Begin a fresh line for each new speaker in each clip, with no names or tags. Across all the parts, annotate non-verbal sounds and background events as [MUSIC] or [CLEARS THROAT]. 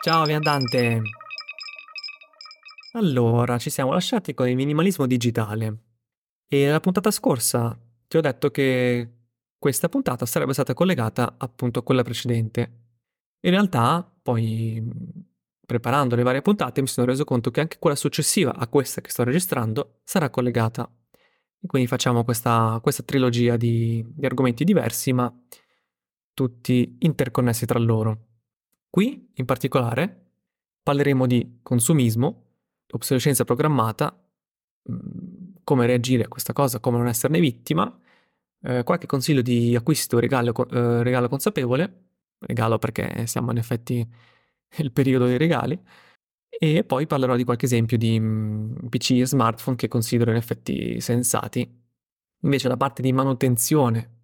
Ciao viandante! Allora, ci siamo lasciati con il minimalismo digitale e nella puntata scorsa ti ho detto che questa puntata sarebbe stata collegata appunto a quella precedente. In realtà, poi preparando le varie puntate mi sono reso conto che anche quella successiva a questa che sto registrando sarà collegata. E quindi facciamo questa, questa trilogia di, di argomenti diversi ma tutti interconnessi tra loro. Qui, in particolare, parleremo di consumismo, obsolescenza programmata, mm, come reagire a questa cosa, come non esserne vittima, eh, qualche consiglio di acquisto regalo, eh, regalo consapevole, regalo perché siamo in effetti [LAUGHS] nel periodo dei regali, e poi parlerò di qualche esempio di mm, PC e smartphone che considero in effetti sensati. Invece la parte di manutenzione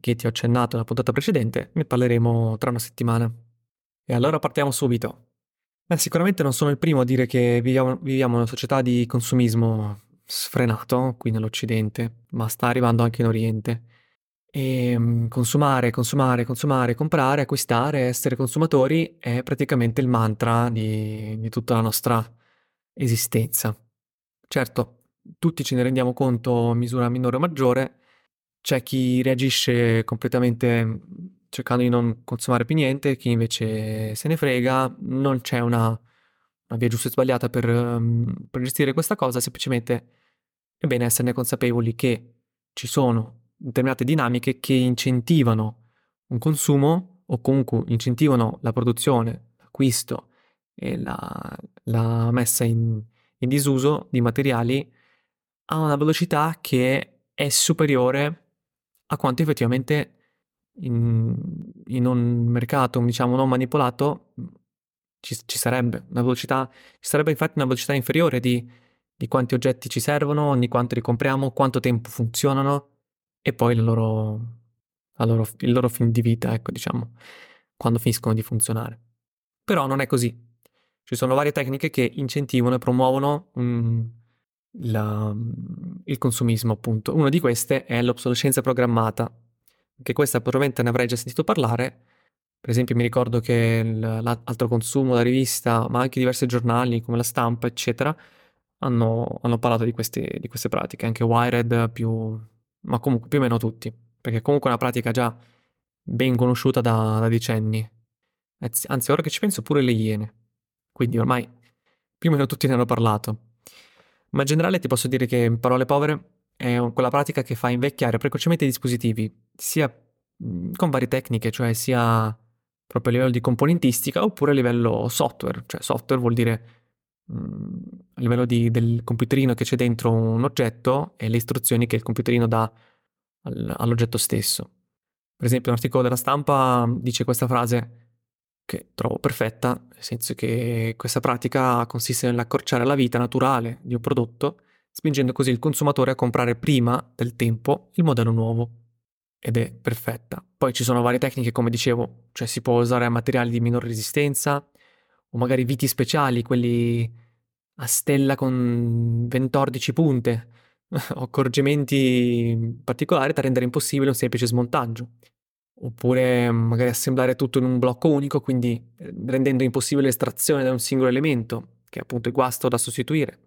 che ti ho accennato nella puntata precedente ne parleremo tra una settimana. E allora partiamo subito. Beh, sicuramente non sono il primo a dire che viviamo, viviamo una società di consumismo sfrenato qui nell'Occidente, ma sta arrivando anche in Oriente. E mm, consumare, consumare, consumare, comprare, acquistare, essere consumatori è praticamente il mantra di, di tutta la nostra esistenza. Certo, tutti ce ne rendiamo conto in misura minore o maggiore, c'è chi reagisce completamente cercando di non consumare più niente, chi invece se ne frega, non c'è una, una via giusta e sbagliata per, um, per gestire questa cosa, semplicemente è bene esserne consapevoli che ci sono determinate dinamiche che incentivano un consumo o comunque incentivano la produzione, l'acquisto e la, la messa in, in disuso di materiali a una velocità che è superiore a quanto effettivamente in, in un mercato, diciamo, non manipolato, ci, ci, sarebbe una velocità, ci sarebbe infatti una velocità inferiore di, di quanti oggetti ci servono, di quanto li compriamo, quanto tempo funzionano e poi la loro, loro, il loro fin di vita, ecco, diciamo, quando finiscono di funzionare. Però non è così. Ci sono varie tecniche che incentivano e promuovono um, la, il consumismo, appunto. Una di queste è l'obsolescenza programmata, che questa probabilmente ne avrei già sentito parlare. Per esempio mi ricordo che l'altro consumo, la rivista, ma anche diversi giornali come la stampa, eccetera, hanno, hanno parlato di queste, di queste, pratiche, anche Wired più, ma comunque più o meno tutti, perché comunque è una pratica già ben conosciuta da, da decenni. Anzi, ora che ci penso, pure le Iene. Quindi ormai più o meno tutti ne hanno parlato. Ma in generale ti posso dire che, in parole povere, è quella pratica che fa invecchiare precocemente i dispositivi, sia mhmm, con varie tecniche, cioè sia proprio a livello di componentistica oppure a livello software, cioè software vuol dire mh, a livello di, del computerino che c'è dentro un oggetto e le istruzioni che il computerino dà al, all'oggetto stesso. Per esempio un articolo della stampa dice questa frase che trovo perfetta, nel senso che questa pratica consiste nell'accorciare la vita naturale di un prodotto spingendo così il consumatore a comprare prima del tempo il modello nuovo. Ed è perfetta. Poi ci sono varie tecniche, come dicevo, cioè si può usare materiali di minor resistenza o magari viti speciali, quelli a stella con 14 punte [LAUGHS] o accorgimenti particolari da rendere impossibile un semplice smontaggio. Oppure magari assemblare tutto in un blocco unico, quindi eh, rendendo impossibile l'estrazione da un singolo elemento, che è appunto il guasto da sostituire.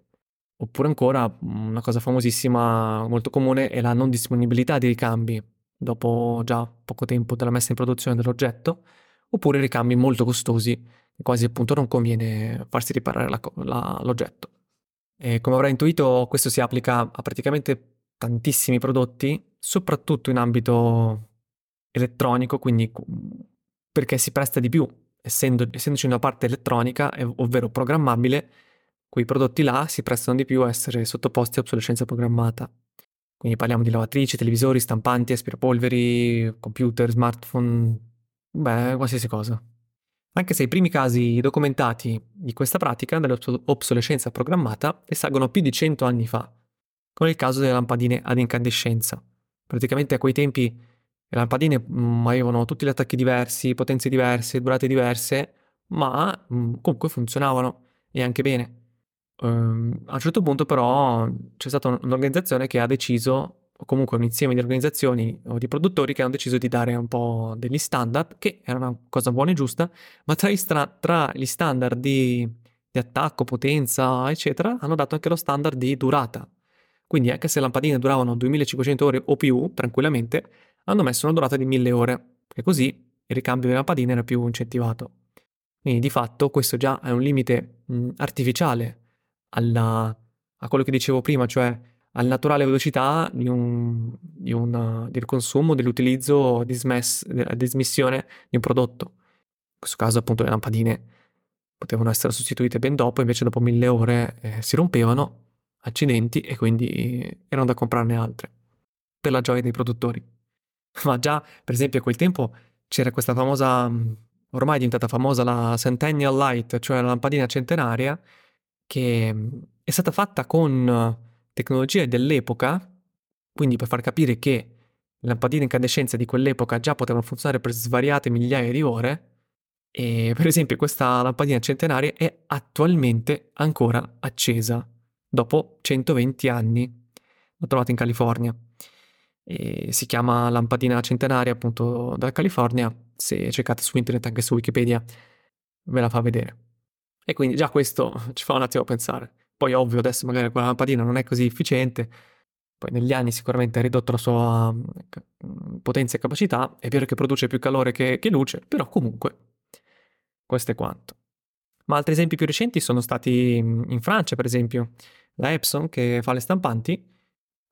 Oppure ancora una cosa famosissima, molto comune, è la non disponibilità di ricambi dopo già poco tempo dalla messa in produzione dell'oggetto, oppure ricambi molto costosi, quasi appunto non conviene farsi riparare la, la, l'oggetto. E come avrai intuito, questo si applica a praticamente tantissimi prodotti, soprattutto in ambito elettronico, quindi perché si presta di più, essendo, essendoci una parte elettronica, ovvero programmabile, quei prodotti là si prestano di più a essere sottoposti a obsolescenza programmata. Quindi parliamo di lavatrici, televisori, stampanti, aspirapolveri, computer, smartphone, beh, qualsiasi cosa. Anche se i primi casi documentati di questa pratica dell'obsolescenza programmata risalgono più di 100 anni fa, come il caso delle lampadine ad incandescenza. Praticamente a quei tempi le lampadine mm, avevano tutti gli attacchi diversi, potenze diverse, durate diverse, ma mm, comunque funzionavano e anche bene. Um, a un certo punto però c'è stata un'organizzazione che ha deciso o comunque un insieme di organizzazioni o di produttori che hanno deciso di dare un po' degli standard, che era una cosa buona e giusta, ma tra stra- tra gli standard di, di attacco, potenza, eccetera, hanno dato anche lo standard di durata. Quindi anche se le lampadine duravano 2500 ore o più, tranquillamente, hanno messo una durata di 1000 ore, e così il ricambio delle lampadine era più incentivato. Quindi di fatto questo già è un limite mh, artificiale alla, a quello che dicevo prima, cioè alla naturale velocità di un, di una, del consumo, dell'utilizzo, dismess, della dismissione di un prodotto. In questo caso appunto le lampadine potevano essere sostituite ben dopo, invece dopo mille ore eh, si rompevano, accidenti, e quindi erano da comprarne altre, per la gioia dei produttori. [LAUGHS] Ma già, per esempio, a quel tempo c'era questa famosa, ormai diventata famosa la Centennial Light, cioè la lampadina centenaria, che è stata fatta con tecnologie dell'epoca, quindi per far capire che le lampadine incandescenza di quell'epoca già potevano funzionare per svariate migliaia di ore, e per esempio questa lampadina centenaria è attualmente ancora accesa, dopo 120 anni. L'ho trovata in California. E si chiama lampadina centenaria appunto dalla California. Se cercate su internet anche su Wikipedia ve la fa vedere. E quindi già questo ci fa un attimo pensare. Poi ovvio adesso magari quella lampadina non è così efficiente, poi negli anni sicuramente ha ridotto la sua mm, potenza e capacità, è vero che produce più calore che, che luce, però comunque questo è quanto. Ma altri esempi più recenti sono stati mm, in Francia, per esempio. La Epson, che fa le stampanti,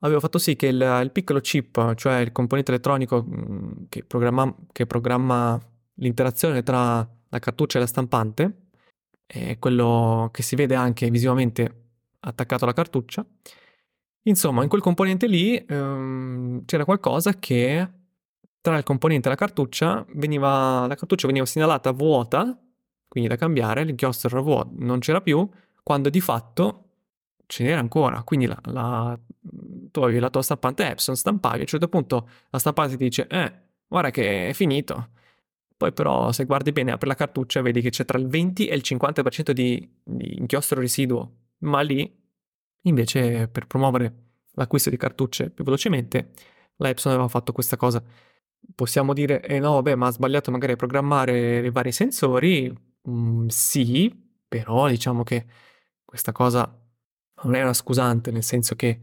aveva fatto sì che il, il piccolo chip, cioè il componente elettronico mm, che programma, che programma l'interazione tra la cartuccia e la stampante, è quello che si vede anche visivamente attaccato alla cartuccia. Insomma, in quel componente lì ehm, c'era qualcosa che tra il componente e la cartuccia veniva, la cartuccia veniva segnalata vuota, quindi da cambiare, l'inchiostro era vuoto, non c'era più, quando di fatto ce n'era ancora. Quindi la, la, tu avevi la tua stampante Epson, stampavi, a un certo punto la stampante ti dice, eh, guarda che è finito. Poi però se guardi bene, apri la cartuccia e vedi che c'è tra il 20 e il 50% di, di inchiostro residuo, ma lì invece per promuovere l'acquisto di cartucce più velocemente, la Epson aveva fatto questa cosa. Possiamo dire, eh no, vabbè, ma ha sbagliato magari a programmare i vari sensori? Mm, sì, però diciamo che questa cosa non è una scusante, nel senso che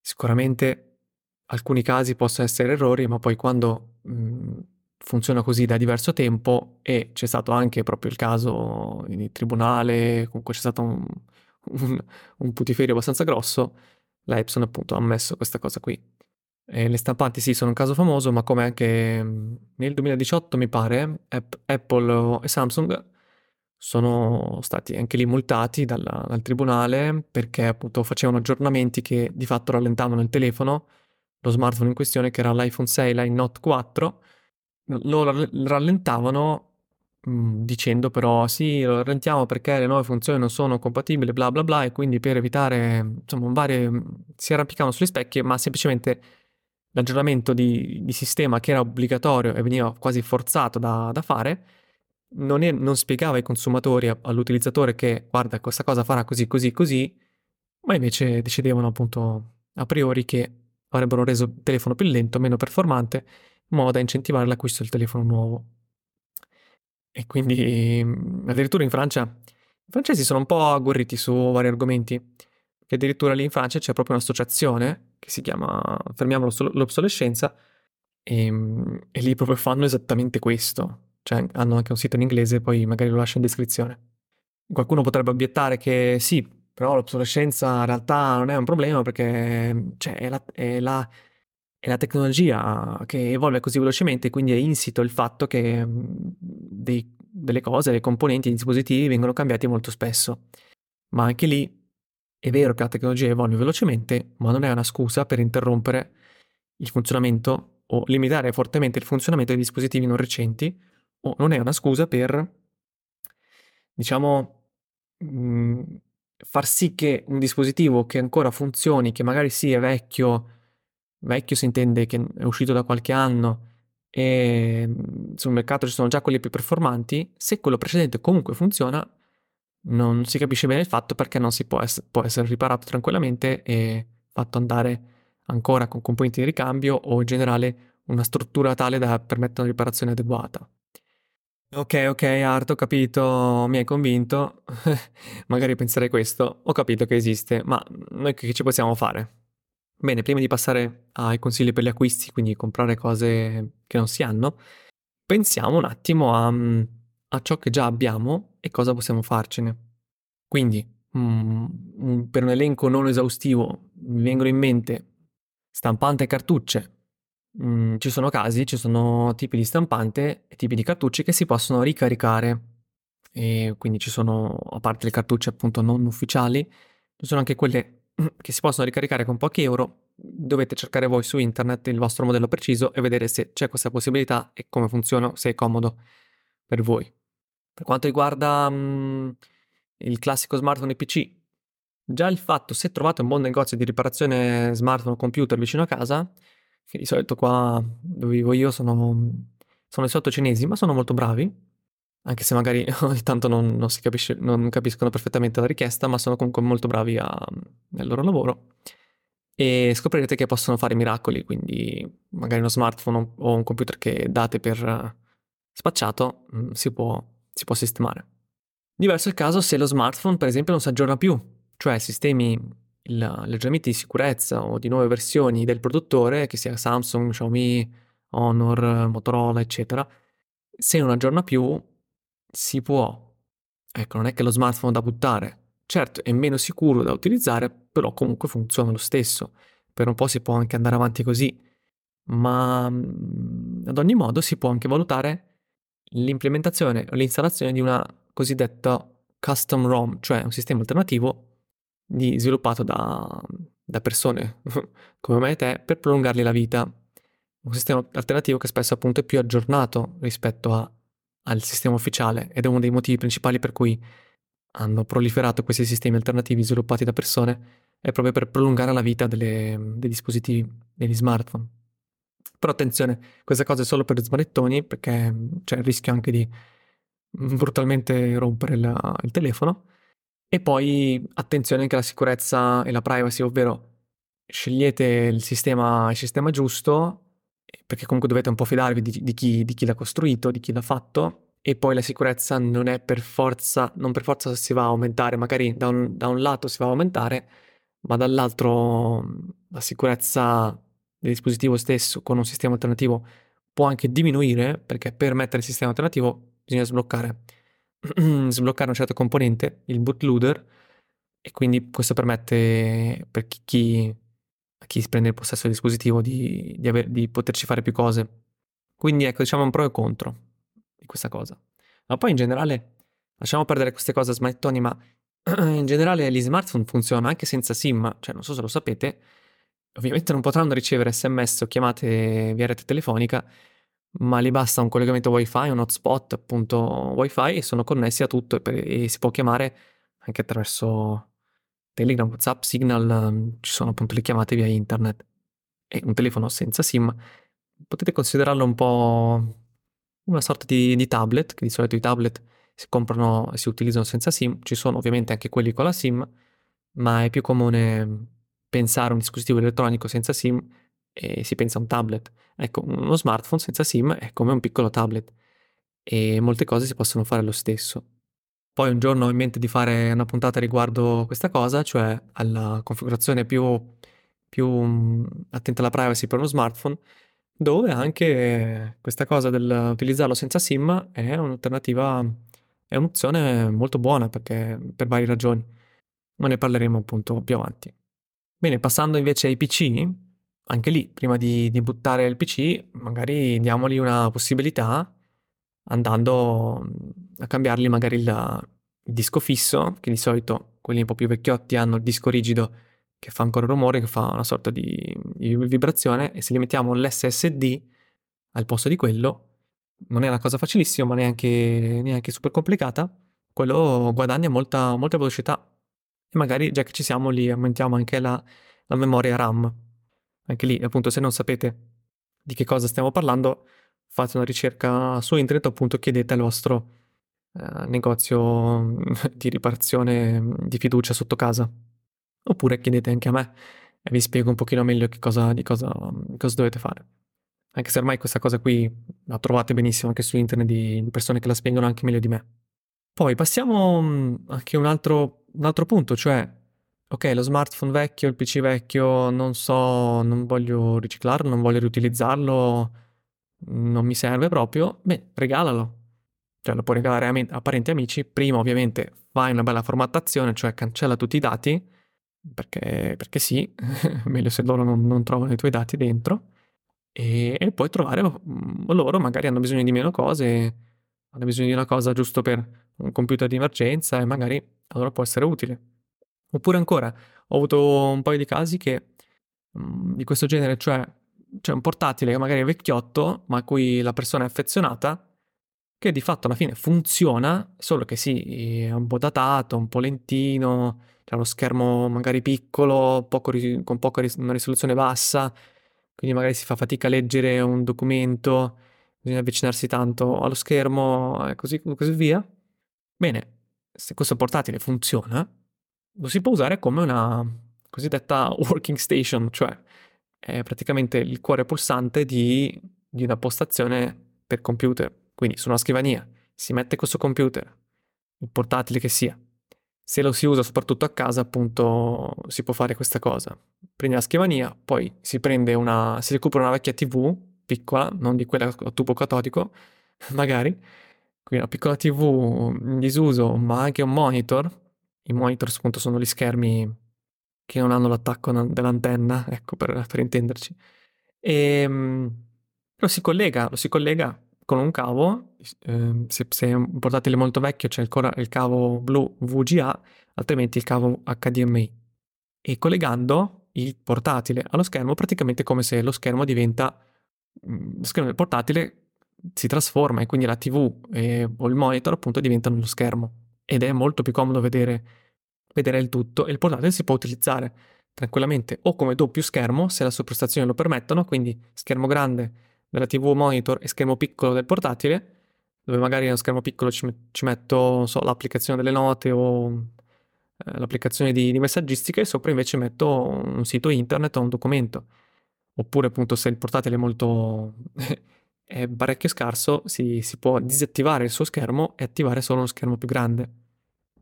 sicuramente alcuni casi possono essere errori, ma poi quando mh, mm, funziona così da diverso tempo e c'è stato anche proprio il caso in tribunale, comunque c'è stato un, [LAUGHS] un, un putiferio abbastanza grosso, la Epson appunto ha ammesso questa cosa qui. E le stampanti sì, sono un caso famoso, ma come anche nel 2018 mi pare, Apple e Samsung sono stati anche lì multati dalla, dal tribunale perché appunto facevano aggiornamenti che di fatto rallentavano il telefono, lo smartphone in questione che era l'iPhone 6, l'iNote Note 4, lo rallentavano mh, mhmm, dicendo però sì, lo rallentiamo perché le nuove funzioni non sono compatibili, bla bla bla, e quindi per evitare, insomma, varie, si arrampicavano sugli specchi, ma semplicemente l'aggiornamento di, di sistema che era obbligatorio e veniva quasi forzato da, da fare, non, è, non, spiegava ai consumatori, all'utilizzatore che guarda questa cosa farà così, così, così, ma invece decidevano appunto a priori che avrebbero reso il telefono più lento, meno performante modo da incentivare l'acquisto del telefono nuovo. E quindi mm, addirittura in Francia, i francesi sono un po' agguerriti su vari argomenti, che addirittura lì in Francia c'è proprio un'associazione che si chiama Fermiamo l'obsolescenza e, mm, e lì proprio fanno esattamente questo. Cioè hanno anche un sito in inglese, poi magari lo lascio in descrizione. Qualcuno potrebbe obiettare che sì, però l'obsolescenza in realtà non è un problema perché cioè, è, la, è la è la tecnologia che evolve così velocemente, quindi è insito il fatto che mhmm, dei, delle cose, dei componenti, dei dispositivi vengono cambiati molto spesso. Ma anche lì è vero che la tecnologia evolve velocemente, ma non è una scusa per interrompere il funzionamento o limitare fortemente il funzionamento dei dispositivi non recenti, o non è una scusa per, diciamo, mh, mhmm, far sì che un dispositivo che ancora funzioni, che magari è vecchio, Vecchio si intende che è uscito da qualche anno e mhmm, sul mercato ci sono già quelli più performanti, se quello precedente comunque funziona, non si capisce bene il fatto perché non si può, ess- può essere riparato tranquillamente e fatto andare ancora con componenti di ricambio o in generale una struttura tale da permettere una riparazione adeguata. Ok, ok, Art, ho capito, mi hai convinto. [LAUGHS] Magari penserei questo, ho capito che esiste, ma noi che ci possiamo fare? Bene, prima di passare ai consigli per gli acquisti, quindi comprare cose che non si hanno, pensiamo un attimo a, a ciò che già abbiamo e cosa possiamo farcene. Quindi, um, per un elenco non esaustivo, mi vengono in mente stampante e cartucce, Mm, ci sono casi, ci sono tipi di stampante e tipi di cartucce che si possono ricaricare. E quindi ci sono, a parte le cartucce appunto non ufficiali, ci sono anche quelle [CLEARS THROAT] che si possono ricaricare con pochi euro. Dovete cercare voi su internet il vostro modello preciso e vedere se c'è questa possibilità e come funziona, se è comodo per voi. Per quanto riguarda mm, il classico smartphone e PC, già il fatto se trovate un buon negozio di riparazione smartphone o computer vicino a casa, che di solito qua dove vivo io sono, sono i sotto cinesi, ma sono molto bravi, anche se magari [LAUGHS] ogni tanto non, non, capisce, non capiscono perfettamente la richiesta, ma sono comunque molto bravi a, nel loro lavoro. E scoprirete che possono fare miracoli, quindi magari uno smartphone o un computer che date per spacciato mm, si può, si può sistemare. Diverso il caso se lo smartphone, per esempio, non si aggiorna più, cioè sistemi gli aggiornamenti di sicurezza o di nuove versioni del produttore, che sia Samsung, Xiaomi, Honor, Motorola, eccetera, se non aggiorna più si può. Ecco, non è che lo smartphone da buttare. Certo, è meno sicuro da utilizzare, però comunque funziona lo stesso. Per un po' si può anche andare avanti così. Ma mm, ad ogni modo si può anche valutare l'implementazione o l'installazione di una cosiddetta custom ROM, cioè un sistema alternativo di, sviluppato da, da persone [LAUGHS] come me e te per prolungargli la vita. Un sistema alternativo che spesso appunto è più aggiornato rispetto a, al sistema ufficiale ed è uno dei motivi principali per cui hanno proliferato questi sistemi alternativi sviluppati da persone è proprio per prolungare la vita delle, dei dispositivi, degli smartphone. Però attenzione, questa cosa è solo per smanettoni perché c'è il rischio anche di brutalmente rompere la, il telefono e poi attenzione anche alla sicurezza e la privacy, ovvero scegliete il sistema, il sistema giusto, perché comunque dovete un po' fidarvi di, di, chi, di chi l'ha costruito, di chi l'ha fatto, e poi la sicurezza non è per forza, non per forza si va a aumentare, magari da un, da un lato si va a aumentare, ma dall'altro la sicurezza del dispositivo stesso con un sistema alternativo può anche diminuire, perché per mettere il sistema alternativo bisogna sbloccare [CLEARS THROAT] sbloccare un certo componente, il bootloader, e quindi questo permette per chi, chi, chi prende il possesso del dispositivo di, di, aver, di, poterci fare più cose. Quindi ecco, diciamo un pro e contro di questa cosa. Ma poi in generale, lasciamo perdere queste cose smanettoni, ma [CLEARS THROAT] in generale gli smartphone funzionano anche senza SIM, cioè non so se lo sapete, ovviamente non potranno ricevere sms o chiamate via rete telefonica, ma gli basta un collegamento wifi, un hotspot appunto wifi e sono connessi a tutto e, per, e si può chiamare anche attraverso Telegram, Whatsapp, Signal, mm, ci sono appunto le chiamate via internet e un telefono senza SIM. Potete considerarlo un po' una sorta di, di tablet, che di solito i tablet si comprano e si utilizzano senza SIM, ci sono ovviamente anche quelli con la SIM, ma è più comune pensare a un dispositivo elettronico senza SIM e si pensa a un tablet. Ecco, uno smartphone senza SIM è come un piccolo tablet e molte cose si possono fare lo stesso. Poi un giorno ho in mente di fare una puntata riguardo questa cosa, cioè alla configurazione più, più mm, attenta alla privacy per uno smartphone, dove anche questa cosa dell'utilizzarlo senza SIM è un'alternativa, è un'opzione molto buona perché, per varie ragioni, ma ne parleremo appunto più avanti. Bene, passando invece ai PC, anche lì, prima di, di buttare il PC, magari diamogli una possibilità andando a cambiargli magari il, il disco fisso, che di solito quelli un po' più vecchiotti hanno il disco rigido che fa ancora rumore, che fa una sorta di, vibrazione, e se gli mettiamo l'SSD al posto di quello, non è una cosa facilissima, ma neanche, neanche super complicata, quello guadagna molta, molta velocità. E magari, già che ci siamo, lì aumentiamo anche la, la memoria RAM. Anche lì, appunto, se non sapete di che cosa stiamo parlando, fate una ricerca su internet, appunto, chiedete al vostro eh, negozio [LAUGHS] di riparazione di fiducia sotto casa. Oppure chiedete anche a me e vi spiego un pochino meglio che cosa, di cosa, cosa dovete fare. Anche se ormai questa cosa qui la trovate benissimo anche su internet di persone che la spiegano anche meglio di me. Poi passiamo mm, anche a un altro, un altro punto, cioè, ok, lo smartphone vecchio, il PC vecchio, non so, non voglio riciclarlo, non voglio riutilizzarlo, non mi serve proprio, beh, regalalo. Cioè lo puoi regalare a, a parenti e amici. Prima ovviamente fai una bella formattazione, cioè cancella tutti i dati, perché, perché sì, [LAUGHS] meglio se loro non, non, trovano i tuoi dati dentro, e, e poi trovare mm, loro magari hanno bisogno di meno cose, hanno bisogno di una cosa giusto per un computer di emergenza e magari allora può essere utile. Oppure ancora, ho avuto un paio di casi che, mh, di questo genere, cioè c'è un portatile che magari è vecchiotto, ma a cui la persona è affezionata, che di fatto alla fine funziona, solo che sì, è un po' datato, un po' lentino, c'è lo schermo magari piccolo, poco, con poca ris- una risoluzione bassa, quindi magari si fa fatica a leggere un documento, bisogna avvicinarsi tanto allo schermo e così, così via. Bene, se questo portatile funziona, lo si può usare come una cosiddetta working station, cioè è praticamente il cuore pulsante di, di una postazione per computer. Quindi su una scrivania si mette questo computer, il portatile che sia. Se lo si usa soprattutto a casa, appunto, si può fare questa cosa. Prendi la scrivania, poi si prende una, si recupera una vecchia TV piccola, non di quella a tubo catodico, [LAUGHS] magari, quindi una piccola TV in disuso, ma anche un monitor. I monitor appunto sono gli schermi che non hanno l'attacco dell'antenna, ecco per, per intenderci. E ehm, lo si collega, lo si collega con un cavo, eh, se, se, è un portatile molto vecchio c'è ancora il cavo blu VGA, altrimenti il cavo HDMI. E collegando il portatile allo schermo, praticamente come se lo schermo diventa, mm, lo schermo del portatile si trasforma e quindi la TV e, o il monitor appunto diventano lo schermo. Ed è molto più comodo vedere vedere il tutto e il portatile si può utilizzare tranquillamente o come doppio schermo se le sue prestazioni lo permettono, quindi schermo grande della TV monitor e schermo piccolo del portatile, dove magari nello schermo piccolo ci, ci metto so, l'applicazione delle note o eh, l'applicazione di, di, messaggistica e sopra invece metto un sito internet o un documento. Oppure appunto se il portatile è molto [LAUGHS] è parecchio scarso, si, si può disattivare il suo schermo e attivare solo uno schermo più grande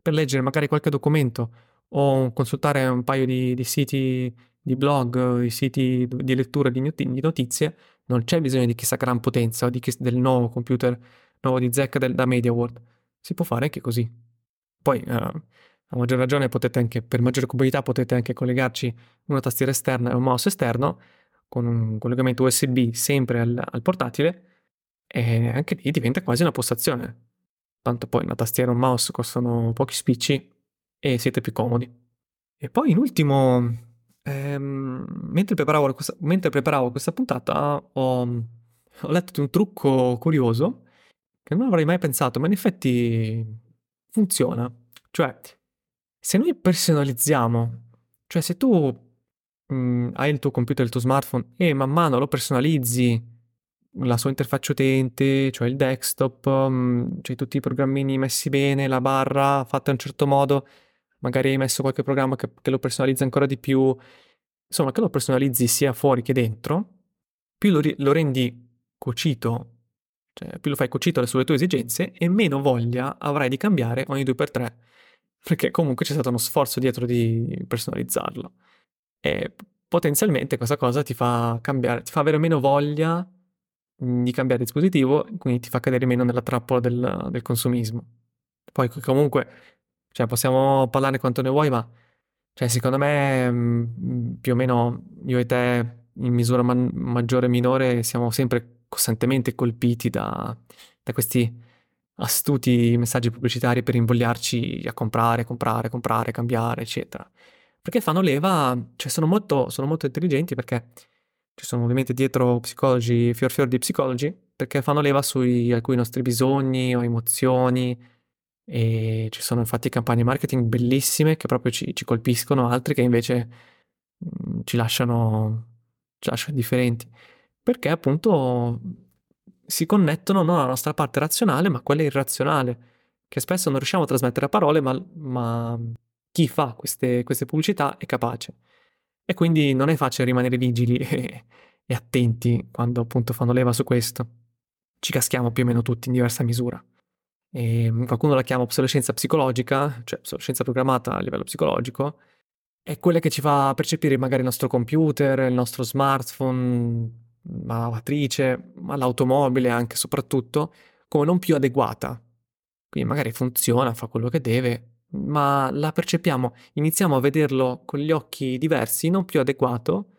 per leggere magari qualche documento o consultare un paio di, di siti di blog, di siti di lettura di, notizie, non c'è bisogno di chissà gran potenza o chiss- del nuovo computer nuovo di del, da MediaWorld. Si può fare anche così. Poi, uh, a maggior ragione, potete anche, per maggiore comodità, potete anche collegarci una tastiera esterna e un mouse esterno con un collegamento USB sempre al, al portatile e anche lì diventa quasi una postazione tanto poi una tastiera e un mouse costano pochi spicci e siete più comodi. E poi in ultimo, ehm, mentre, preparavo questa, mentre, preparavo questa, puntata ho, ho letto di un trucco curioso che non avrei mai pensato, ma in effetti funziona. Cioè, se noi personalizziamo, cioè se tu mh, mm, hai il tuo computer, il tuo smartphone e man mano lo personalizzi la sua interfaccia utente, cioè il desktop, um, cioè tutti i programmini messi bene, la barra fatta in un certo modo, magari hai messo qualche programma che, che lo personalizza ancora di più, insomma che lo personalizzi sia fuori che dentro, più lo, lo rendi cucito, cioè più lo fai cucito sulle tue esigenze e meno voglia avrai di cambiare ogni 2x3, perché comunque c'è stato uno sforzo dietro di personalizzarlo. E potenzialmente questa cosa ti fa cambiare, ti fa avere meno voglia di cambiare dispositivo, quindi ti fa cadere meno nella trappola del, del consumismo. Poi comunque, cioè, possiamo parlare quanto ne vuoi, ma cioè, secondo me mm, più o meno io e te in misura man- maggiore o minore siamo sempre costantemente colpiti da, da questi astuti messaggi pubblicitari per invogliarci a comprare, comprare, comprare, cambiare, eccetera. Perché fanno leva, cioè sono molto, sono molto intelligenti perché ci sono ovviamente dietro psicologi, fior fior di psicologi, perché fanno leva sui alcuni nostri bisogni o emozioni e ci sono infatti campagne marketing bellissime che proprio ci, ci colpiscono, altre che invece mm, ci, lasciano, ci lasciano differenti, perché appunto si connettono non alla nostra parte razionale ma a quella irrazionale, che spesso non riusciamo a trasmettere a parole, ma, ma chi fa queste, queste pubblicità è capace. E quindi non è facile rimanere vigili e, e attenti quando appunto fanno leva su questo. Ci caschiamo più o meno tutti in diversa misura. E qualcuno la chiama obsolescenza psicologica, cioè obsolescenza programmata a livello psicologico, è quella che ci fa percepire magari il nostro computer, il nostro smartphone, la lavatrice, ma l'automobile anche soprattutto, come non più adeguata. Quindi magari funziona, fa quello che deve, ma la percepiamo, iniziamo a vederlo con gli occhi diversi, non più adeguato,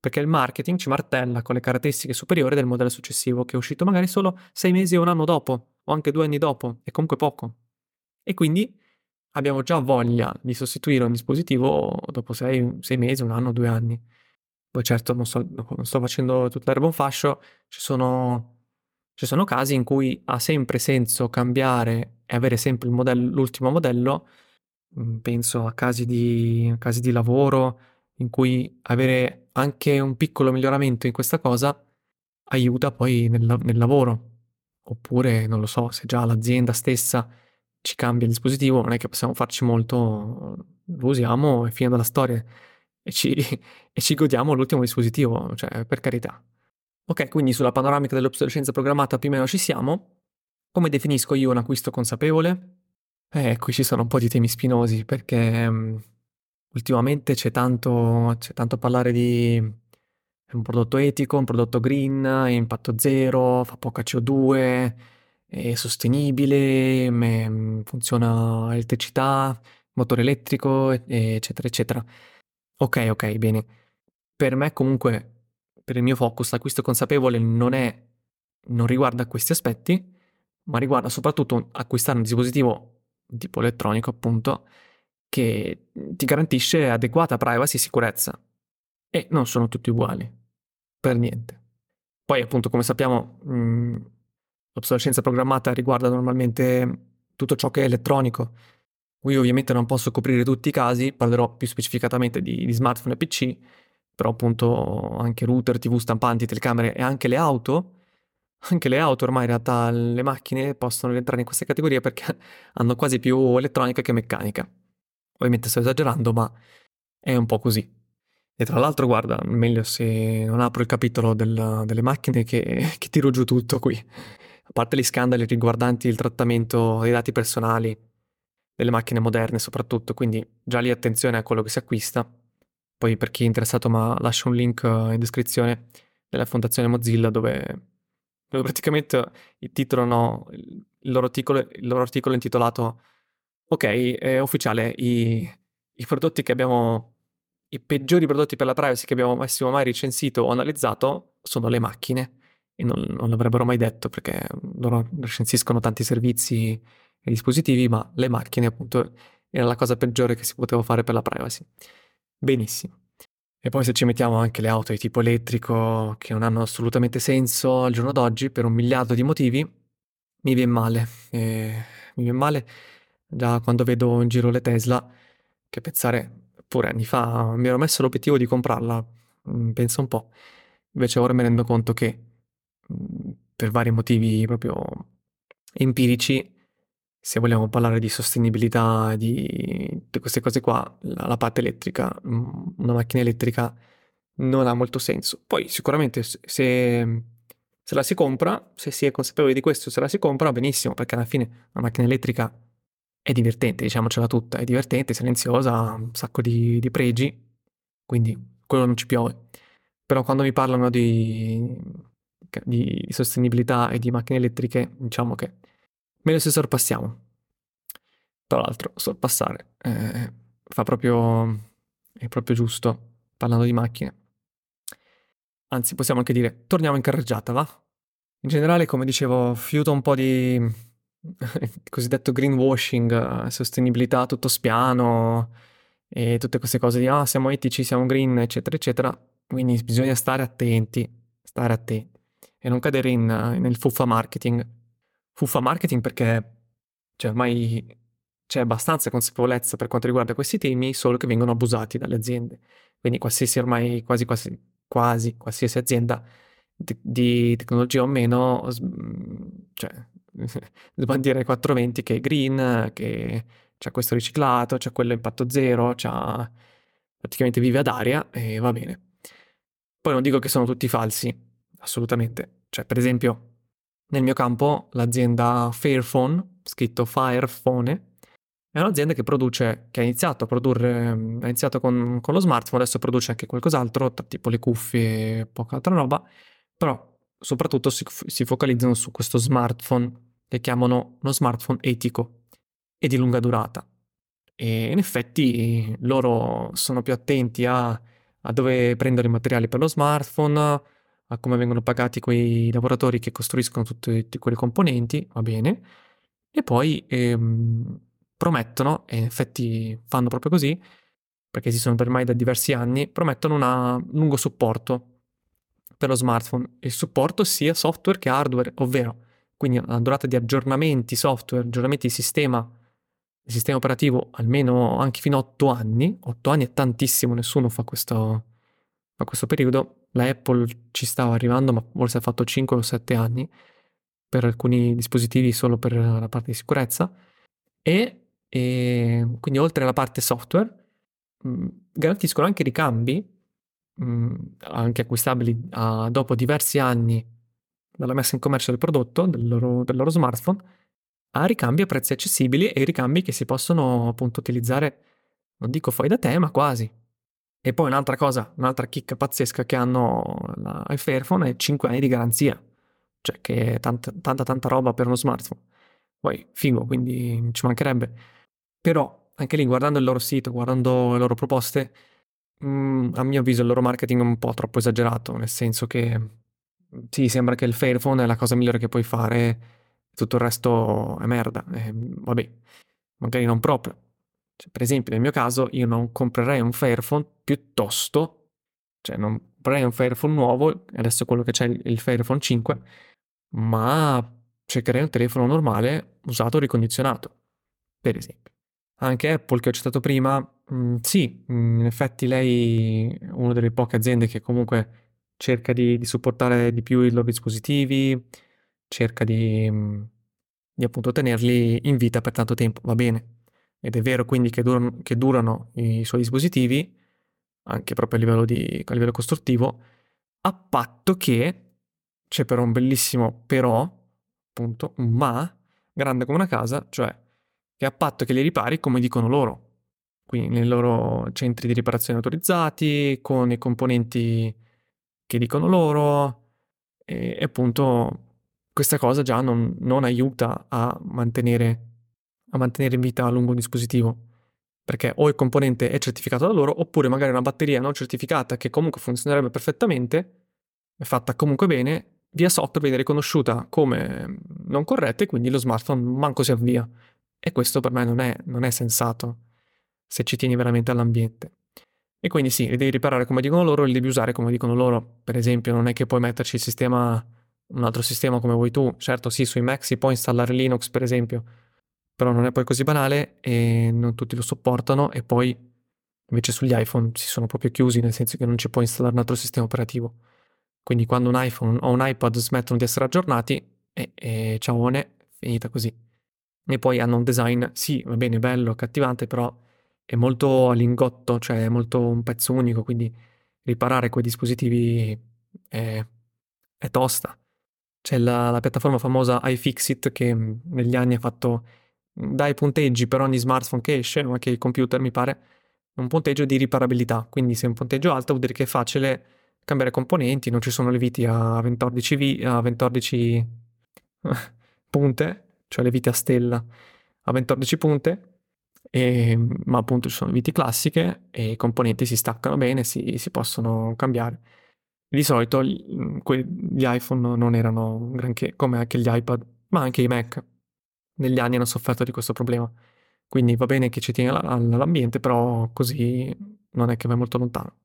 perché il marketing ci martella con le caratteristiche superiori del modello successivo, che è uscito magari solo sei mesi o un anno dopo, o anche due anni dopo, è comunque poco. E quindi abbiamo già voglia di sostituire un dispositivo dopo sei, sei mesi, un anno, due anni. Poi certo non sto, non sto facendo tutta l'erba un fascio, ci sono, ci sono casi in cui ha sempre senso cambiare e avere sempre modello, l'ultimo modello, mm, penso a casi di, casi di lavoro in cui avere anche un piccolo miglioramento in questa cosa aiuta poi nel, nel lavoro. Oppure, non lo so, se già l'azienda stessa ci cambia il dispositivo, non è che possiamo farci molto, lo usiamo e fine della storia e ci, [LAUGHS] e ci godiamo l'ultimo dispositivo, cioè per carità. Ok, quindi sulla panoramica dell'obsolescenza programmata più o meno ci siamo. Come definisco io un acquisto consapevole? Eh, qui ci sono un po' di temi spinosi perché um, ultimamente c'è tanto, c'è tanto parlare di un prodotto etico, un prodotto green, impatto zero, fa poca CO2, è sostenibile, funziona a elettricità, motore elettrico, eccetera, eccetera. Ok, ok, bene. Per me comunque, per il mio focus, l'acquisto consapevole non è, non riguarda questi aspetti, ma riguarda soprattutto acquistare un dispositivo tipo elettronico, appunto, che ti garantisce adeguata privacy e sicurezza. E non sono tutti uguali. Per niente. Poi, appunto, come sappiamo, mh, l'obsolescenza programmata riguarda normalmente tutto ciò che è elettronico, Qui ovviamente non posso coprire tutti i casi, parlerò più specificatamente di, di smartphone e PC, però appunto anche router, tv stampanti, telecamere e anche le auto. Anche le auto ormai in realtà le macchine possono rientrare in queste categorie perché [LAUGHS] hanno quasi più elettronica che meccanica. Ovviamente sto esagerando, ma è un po' così. E tra l'altro, guarda, meglio se non apro il capitolo del, delle macchine che, [LAUGHS] che tiro giù tutto qui. A parte gli scandali riguardanti il trattamento dei dati personali delle macchine moderne soprattutto, quindi già lì attenzione a quello che si acquista. Poi per chi è interessato ma lascio un link in descrizione della fondazione Mozilla dove, praticamente titolano il loro, articolo, il loro articolo intitolato Ok, è ufficiale, i, i prodotti che abbiamo, i peggiori prodotti per la privacy che abbiamo mai recensito o analizzato sono le macchine e non, non l'avrebbero mai detto perché loro recensiscono tanti servizi i dispositivi, ma le macchine appunto era la cosa peggiore che si poteva fare per la privacy. Benissimo. E poi se ci mettiamo anche le auto di tipo elettrico che non hanno assolutamente senso al giorno d'oggi per un miliardo di motivi, mi viene male. E mi viene male già quando vedo in giro le Tesla, che pensare pure anni fa mi ero messo l'obiettivo di comprarla, mm, penso un po'. Invece ora mi rendo conto che mm, per vari motivi proprio empirici se vogliamo parlare di sostenibilità, di tutte queste cose qua, la, la, parte elettrica, mm, una macchina elettrica non ha molto senso. Poi sicuramente se, se la si compra, se si è consapevoli di questo, se la si compra, benissimo, perché alla fine una macchina elettrica è divertente, diciamocela tutta, è divertente, silenziosa, ha un sacco di, di pregi, quindi quello non ci piove. Però quando mi parlano di, di sostenibilità e di macchine elettriche, diciamo che Meglio se sorpassiamo. Tra l'altro, sorpassare eh, fa proprio. è proprio giusto, parlando di macchine. Anzi, possiamo anche dire, torniamo in carreggiata, va? In generale, come dicevo, fiuto un po' di [LAUGHS] cosiddetto greenwashing, sostenibilità tutto spiano e tutte queste cose di ah, siamo etici, siamo green, eccetera, eccetera. Quindi bisogna stare attenti, stare attenti e non cadere in, nel fuffa marketing fuffa marketing perché cioè, ormai c'è abbastanza consapevolezza per quanto riguarda questi temi, solo che vengono abusati dalle aziende. Quindi qualsiasi ormai, quasi, quasi, quasi qualsiasi azienda di, di tecnologia o meno, cioè, [LAUGHS] sbandire 420 che è green, che c'è questo riciclato, c'è quello impatto zero, c'è praticamente vive ad aria e va bene. Poi non dico che sono tutti falsi, assolutamente. Cioè, per esempio, nel mio campo l'azienda Fairphone, scritto Firephone, è un'azienda che produce, che ha iniziato a produrre, ha iniziato con, con lo smartphone, adesso produce anche qualcos'altro, tipo le cuffie e poca altra roba, però soprattutto si, si focalizzano su questo smartphone che chiamano uno smartphone etico e di lunga durata. E in effetti loro sono più attenti a, a dove prendere i materiali per lo smartphone, a come vengono pagati quei lavoratori che costruiscono tutti, tutti quei componenti, va bene, e poi ehm, promettono, e in effetti fanno proprio così, perché esistono ormai da diversi anni, promettono un lungo supporto per lo smartphone, il supporto sia software che hardware, ovvero quindi la durata di aggiornamenti software, aggiornamenti di sistema, sistema operativo almeno anche fino a 8 anni, 8 anni è tantissimo, nessuno fa questo, fa questo periodo, la Apple ci stava arrivando ma forse ha fatto 5 o 7 anni per alcuni dispositivi solo per la parte di sicurezza e, e quindi oltre alla parte software mh, garantiscono anche ricambi mh, anche acquistabili a, dopo diversi anni dalla messa in commercio del prodotto, del loro, del loro smartphone, a ricambi a prezzi accessibili e ricambi che si possono appunto utilizzare, non dico fuori da te, ma quasi. E poi un'altra cosa, un'altra chicca pazzesca che hanno la, il Fairphone è 5 anni di garanzia, cioè che è tanta, tanta tanta roba per uno smartphone. Poi figo, quindi ci mancherebbe. Però anche lì guardando il loro sito, guardando le loro proposte, mh, mm, a mio avviso il loro marketing è un po' troppo esagerato, nel senso che sì, sembra che il Fairphone è la cosa migliore che puoi fare, tutto il resto è merda. E, vabbè, magari non proprio. Cioè, per esempio, nel mio caso, io non comprerei un Fairphone piuttosto, cioè non comprerei un Fairphone nuovo, adesso quello che c'è il Fairphone 5, ma cercherei un telefono normale usato ricondizionato, per esempio. Anche Apple che ho citato prima, mh, mm, sì, mh, mm, in effetti lei è una delle poche aziende che comunque cerca di, di supportare di più i loro dispositivi, cerca di, mm, di, appunto tenerli in vita per tanto tempo, va bene. Ed è vero quindi che durano, che durano i suoi dispositivi, anche proprio a livello, di, a livello costruttivo, a patto che c'è però un bellissimo però, appunto, un ma, grande come una casa, cioè che a patto che li ripari come dicono loro, quindi nei loro centri di riparazione autorizzati, con i componenti che dicono loro e appunto questa cosa già non, non aiuta a mantenere, a mantenere in vita a lungo un dispositivo perché o il componente è certificato da loro oppure magari una batteria non certificata che comunque funzionerebbe perfettamente è fatta comunque bene via software viene riconosciuta come non corretta e quindi lo smartphone manco si avvia e questo per me non è, non è sensato se ci tieni veramente all'ambiente e quindi sì, li devi riparare come dicono loro, li devi usare come dicono loro. Per esempio, non è che puoi metterci il sistema, un altro sistema come vuoi tu. Certo, sì, sui Mac si può installare Linux, per esempio, però non è poi così banale e non tutti lo sopportano. E poi invece sugli iPhone si sono proprio chiusi, nel senso che non ci puoi installare un altro sistema operativo. Quindi quando un iPhone o un iPad smettono di essere aggiornati, e, e ciaone, finita così. E poi hanno un design, sì, va bene, bello, accattivante, però è molto a lingotto, cioè è molto un pezzo unico, quindi riparare quei dispositivi è, è tosta. C'è la, la, piattaforma famosa iFixit che mm, negli anni ha fatto dai punteggi per ogni smartphone che esce, anche il computer mi pare, un punteggio di riparabilità. Quindi se è un punteggio alto vuol dire che è facile cambiare componenti, non ci sono le viti a 14, vi, a 14 [LAUGHS] punte, cioè le viti a stella a 14 punte, e, ma appunto ci sono viti classiche e i componenti si staccano bene, si, si possono cambiare. Di solito gli, gli iPhone non erano granché, come anche gli iPad, ma anche i Mac. Negli anni hanno sofferto di questo problema. Quindi va bene che ci tieni all'ambiente, però così non è che vai molto lontano.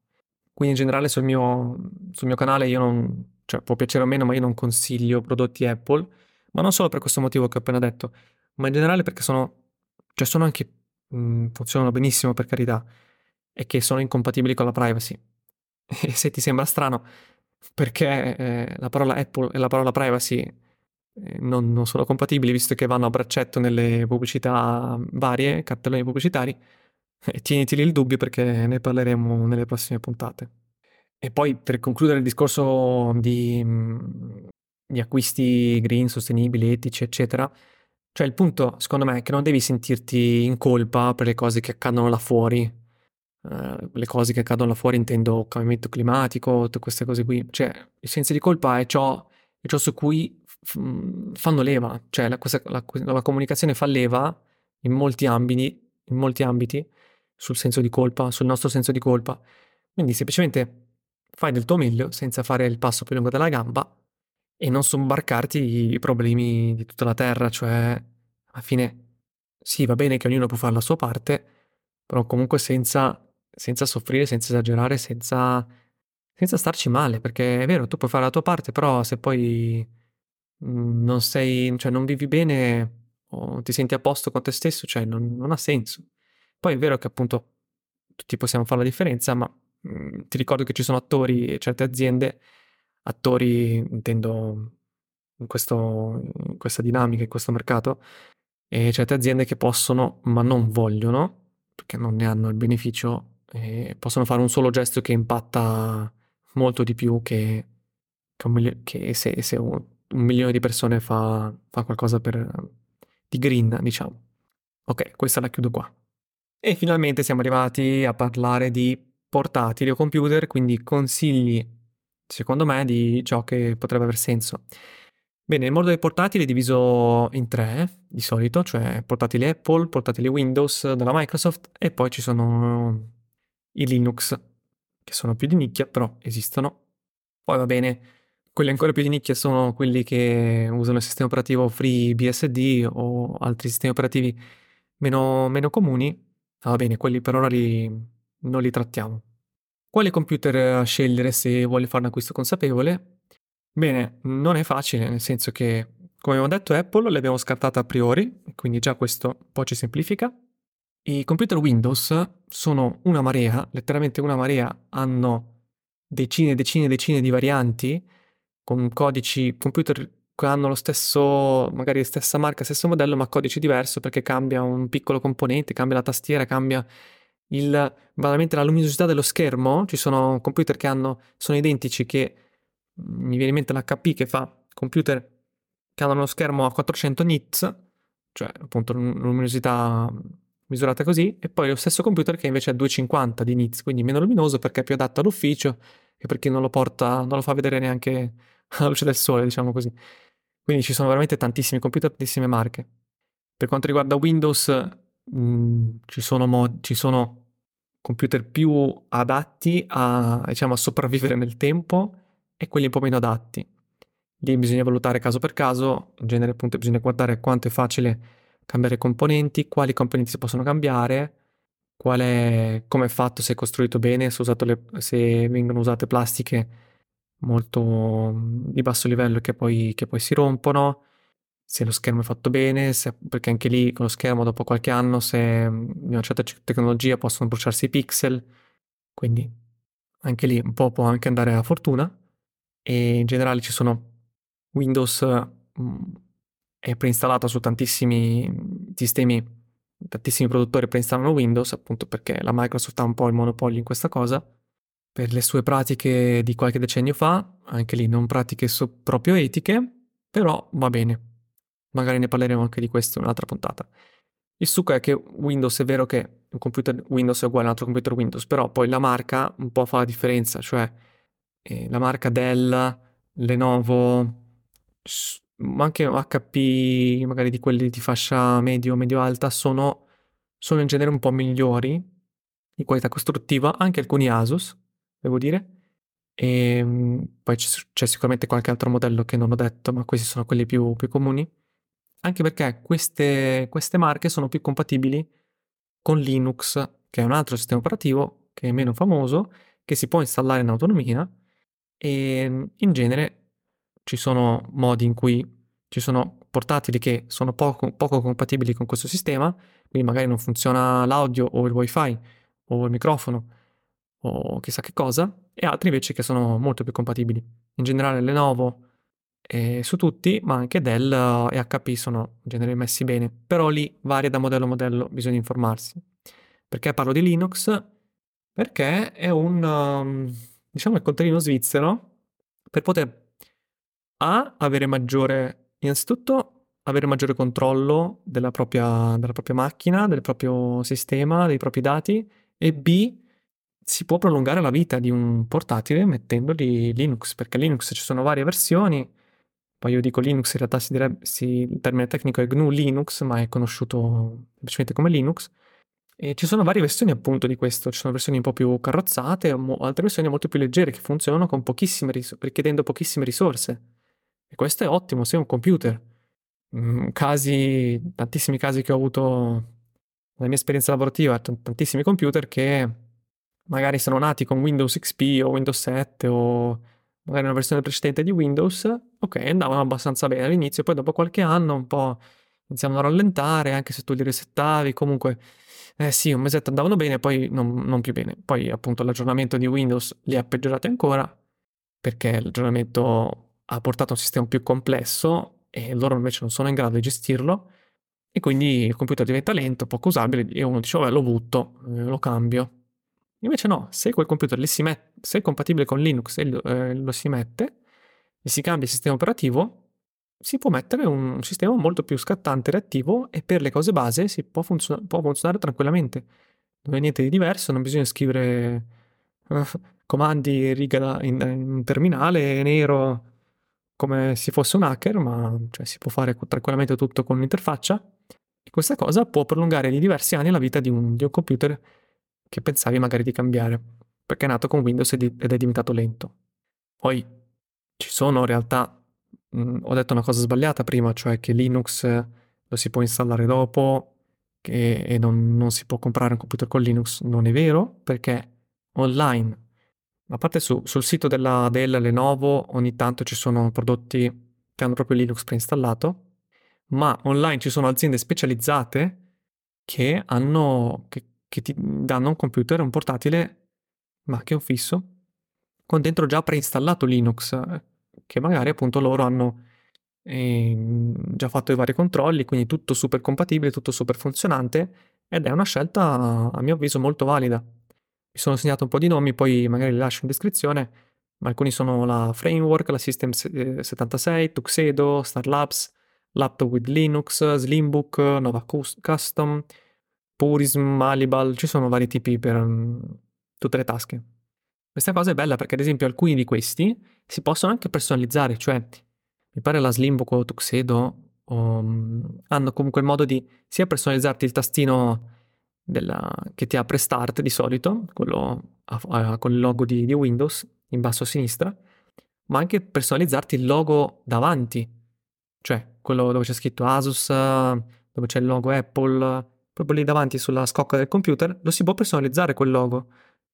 Quindi in generale sul mio, sul mio canale io non, cioè può piacere o meno, ma io non consiglio prodotti Apple, ma non solo per questo motivo che ho appena detto, ma in generale perché sono, cioè sono anche mh, mhmm, funzionano benissimo per carità, e che sono incompatibili con la privacy. [LAUGHS] E se ti sembra strano, perché eh, la parola Apple e la parola privacy non, non, sono compatibili, visto che vanno a braccetto nelle pubblicità varie, cartelloni pubblicitari, [LAUGHS] E tieniteli il dubbio perché ne parleremo nelle prossime puntate. E poi per concludere il discorso di, mhmm, di acquisti green, sostenibili, etici, eccetera, cioè il punto secondo me è che non devi sentirti in colpa per le cose che accadono là fuori. Uh, le cose che accadono là fuori intendo cambiamento climatico, tutte queste cose qui. Cioè, il senso di colpa è ciò, è ciò su cui fanno leva. Cioè, la, questa, la, la comunicazione fa leva in molti ambiti, in molti ambiti sul senso di colpa, sul nostro senso di colpa. Quindi semplicemente fai del tuo meglio senza fare il passo più lungo della gamba e non sobbarcarti i problemi di tutta la terra, cioè alla fine sì, va bene che ognuno può fare la sua parte, però comunque senza, senza soffrire, senza esagerare, senza, senza starci male, perché è vero, tu puoi fare la tua parte, però se poi mm, non sei, cioè non vivi bene o ti senti a posto con te stesso, cioè non, non ha senso. Poi è vero che appunto tutti possiamo fare la differenza, ma mh, mm, ti ricordo che ci sono attori e certe aziende, attori intendo in, questo, in questa dinamica, in questo mercato, e certe aziende che possono, ma non vogliono, perché non ne hanno il beneficio, eh, possono fare un solo gesto che impatta molto di più che, che, che se, se un, milione di persone fa, fa qualcosa per, di green, diciamo. Ok, questa la chiudo qua. E finalmente siamo arrivati a parlare di portatili o computer, quindi consigli, secondo me, di ciò che potrebbe aver senso. Bene, il mondo dei portatili è diviso in tre, di solito, cioè portatili Apple, portatili Windows della Microsoft e poi ci sono i Linux, che sono più di nicchia, però esistono. Poi va bene, quelli ancora più di nicchia sono quelli che usano il sistema operativo FreeBSD o altri sistemi operativi meno, meno comuni, Ah, va bene, quelli per ora li, non li trattiamo. Quale computer scegliere se vuole fare un acquisto consapevole? Bene, non è facile, nel senso che, come abbiamo detto, Apple l'abbiamo scartata a priori, quindi già questo un po' ci semplifica. I computer Windows sono una marea, letteralmente una marea, hanno decine e decine e decine di varianti con codici computer che hanno lo stesso, magari stessa marca, stesso modello, ma codice diverso perché cambia un piccolo componente, cambia la tastiera, cambia il, veramente la luminosità dello schermo. Ci sono computer che hanno, sono identici, che mi viene in mente l'HP che fa computer che hanno uno schermo a 400 nits, cioè appunto luminosità misurata così, e poi lo stesso computer che invece ha 250 di nits, quindi meno luminoso perché è più adatto all'ufficio e per chi non lo porta, non lo fa vedere neanche [LAUGHS] alla luce del sole, diciamo così. Quindi ci sono veramente tantissimi computer, tantissime marche. Per quanto riguarda Windows, mh, mm, ci, sono mod- ci sono computer più adatti a, diciamo, a sopravvivere nel tempo e quelli un po' meno adatti. Lì bisogna valutare caso per caso, in genere appunto bisogna guardare quanto è facile cambiare componenti, quali componenti si possono cambiare, qual è, come è fatto, se è costruito bene, se, le, se vengono usate plastiche molto mm, di basso livello che poi, che poi si rompono, se lo schermo è fatto bene, se, perché anche lì con lo schermo dopo qualche anno, se mm, di una certa tecnologia possono bruciarsi i pixel, quindi anche lì un po' può anche andare a fortuna. E in generale ci sono Windows mm, è preinstallato su tantissimi sistemi, tantissimi produttori preinstallano Windows appunto perché la Microsoft ha un po' il monopolio in questa cosa per le sue pratiche di qualche decennio fa, anche lì non pratiche so- proprio etiche, però va bene. Magari ne parleremo anche di questo in un'altra puntata. Il succo è che Windows è vero che un computer Windows è uguale a un altro computer Windows, però poi la marca un po' fa la differenza, cioè eh, la marca Dell, Lenovo, ma anche HP, magari di quelli di fascia medio, medio-alta, sono, sono in genere un po' migliori di qualità costruttiva, anche alcuni Asus, devo dire. E ehm, poi c'è sicuramente qualche altro modello che non ho detto, ma questi sono quelli più, più comuni. Anche perché queste, queste marche sono più compatibili con Linux, che è un altro sistema operativo che è meno famoso, che si può installare in autonomia e in genere ci sono modi in cui ci sono portatili che sono poco, poco compatibili con questo sistema, quindi magari non funziona l'audio o il wifi o il microfono o chissà che cosa, e altri invece che sono molto più compatibili. In generale Lenovo è su tutti, ma anche Dell e HP sono in genere messi bene, però lì varia da modello a modello, bisogna informarsi. Perché parlo di Linux? Perché è un, um, diciamo, il contadino svizzero per poter A, avere maggiore, innanzitutto avere maggiore controllo della propria, della propria macchina, del proprio sistema, dei propri dati e B, si può prolungare la vita di un portatile mettendogli Linux, perché Linux ci sono varie versioni, poi io dico Linux, in realtà si direbbe, si, il termine tecnico è GNU Linux, ma è conosciuto semplicemente come Linux. E ci sono varie versioni appunto di questo, ci sono versioni un po' più carrozzate, mo- altre versioni molto più leggere che funzionano con pochissime ris- richiedendo pochissime risorse. E questo è ottimo, se è un computer. Mm, casi, tantissimi casi che ho avuto nella mia esperienza lavorativa, t- tantissimi computer che magari sono nati con Windows XP o Windows 7 o magari una versione precedente di Windows, ok, andavano abbastanza bene all'inizio, poi dopo qualche anno un po' iniziavano a rallentare, anche se tu li resettavi, comunque, eh sì, un mesetto andavano bene, poi non, non più bene. Poi appunto l'aggiornamento di Windows li ha peggiorati ancora, perché l'aggiornamento ha portato a un sistema più complesso e loro invece non sono in grado di gestirlo, e quindi il computer diventa lento, poco usabile, e uno dice, vabbè, lo butto, eh, lo cambio. Invece no, se quel computer met- se è compatibile con Linux e lo, eh, lo si mette e si cambia il sistema operativo, si può mettere un sistema molto più scattante reattivo e per le cose base si può, funzion- può funzionare tranquillamente. Non è niente di diverso, non bisogna scrivere uh, comandi riga in, in, terminale nero come se fosse un hacker, ma cioè, si può fare tranquillamente tutto con un'interfaccia. E questa cosa può prolungare di diversi anni la vita di un, di un computer che pensavi magari di cambiare, perché è nato con Windows ed è diventato lento. Poi ci sono in realtà, mh, ho detto una cosa sbagliata prima, cioè che Linux lo si può installare dopo che, e non, non si può comprare un computer con Linux. Non è vero, perché online, a parte su, sul sito della Dell, Lenovo, ogni tanto ci sono prodotti che hanno proprio Linux preinstallato, ma online ci sono aziende specializzate che hanno, che, che ti danno un computer, un portatile, ma che è un fisso, con dentro già preinstallato Linux, che magari appunto loro hanno eh, già fatto i vari controlli, quindi tutto super compatibile, tutto super funzionante, ed è una scelta a mio avviso molto valida. Mi sono segnato un po' di nomi, poi magari li lascio in descrizione, ma alcuni sono la Framework, la System 76, eh, Tuxedo, Starlabs, Laptop with Linux, Slimbook, Nova Custom, Purism, Malibal, ci sono vari tipi per um, tutte le tasche. Questa cosa è bella perché ad esempio alcuni di questi si possono anche personalizzare, cioè mi pare la Slimbook o Tuxedo um, hanno comunque il modo di sia personalizzarti il tastino della, che ti apre Start di solito, quello a, con il logo di, di Windows in basso a sinistra, ma anche personalizzarti il logo davanti, cioè quello dove c'è scritto Asus, dove c'è il logo Apple, proprio lì davanti sulla scocca del computer, lo si può personalizzare quel logo.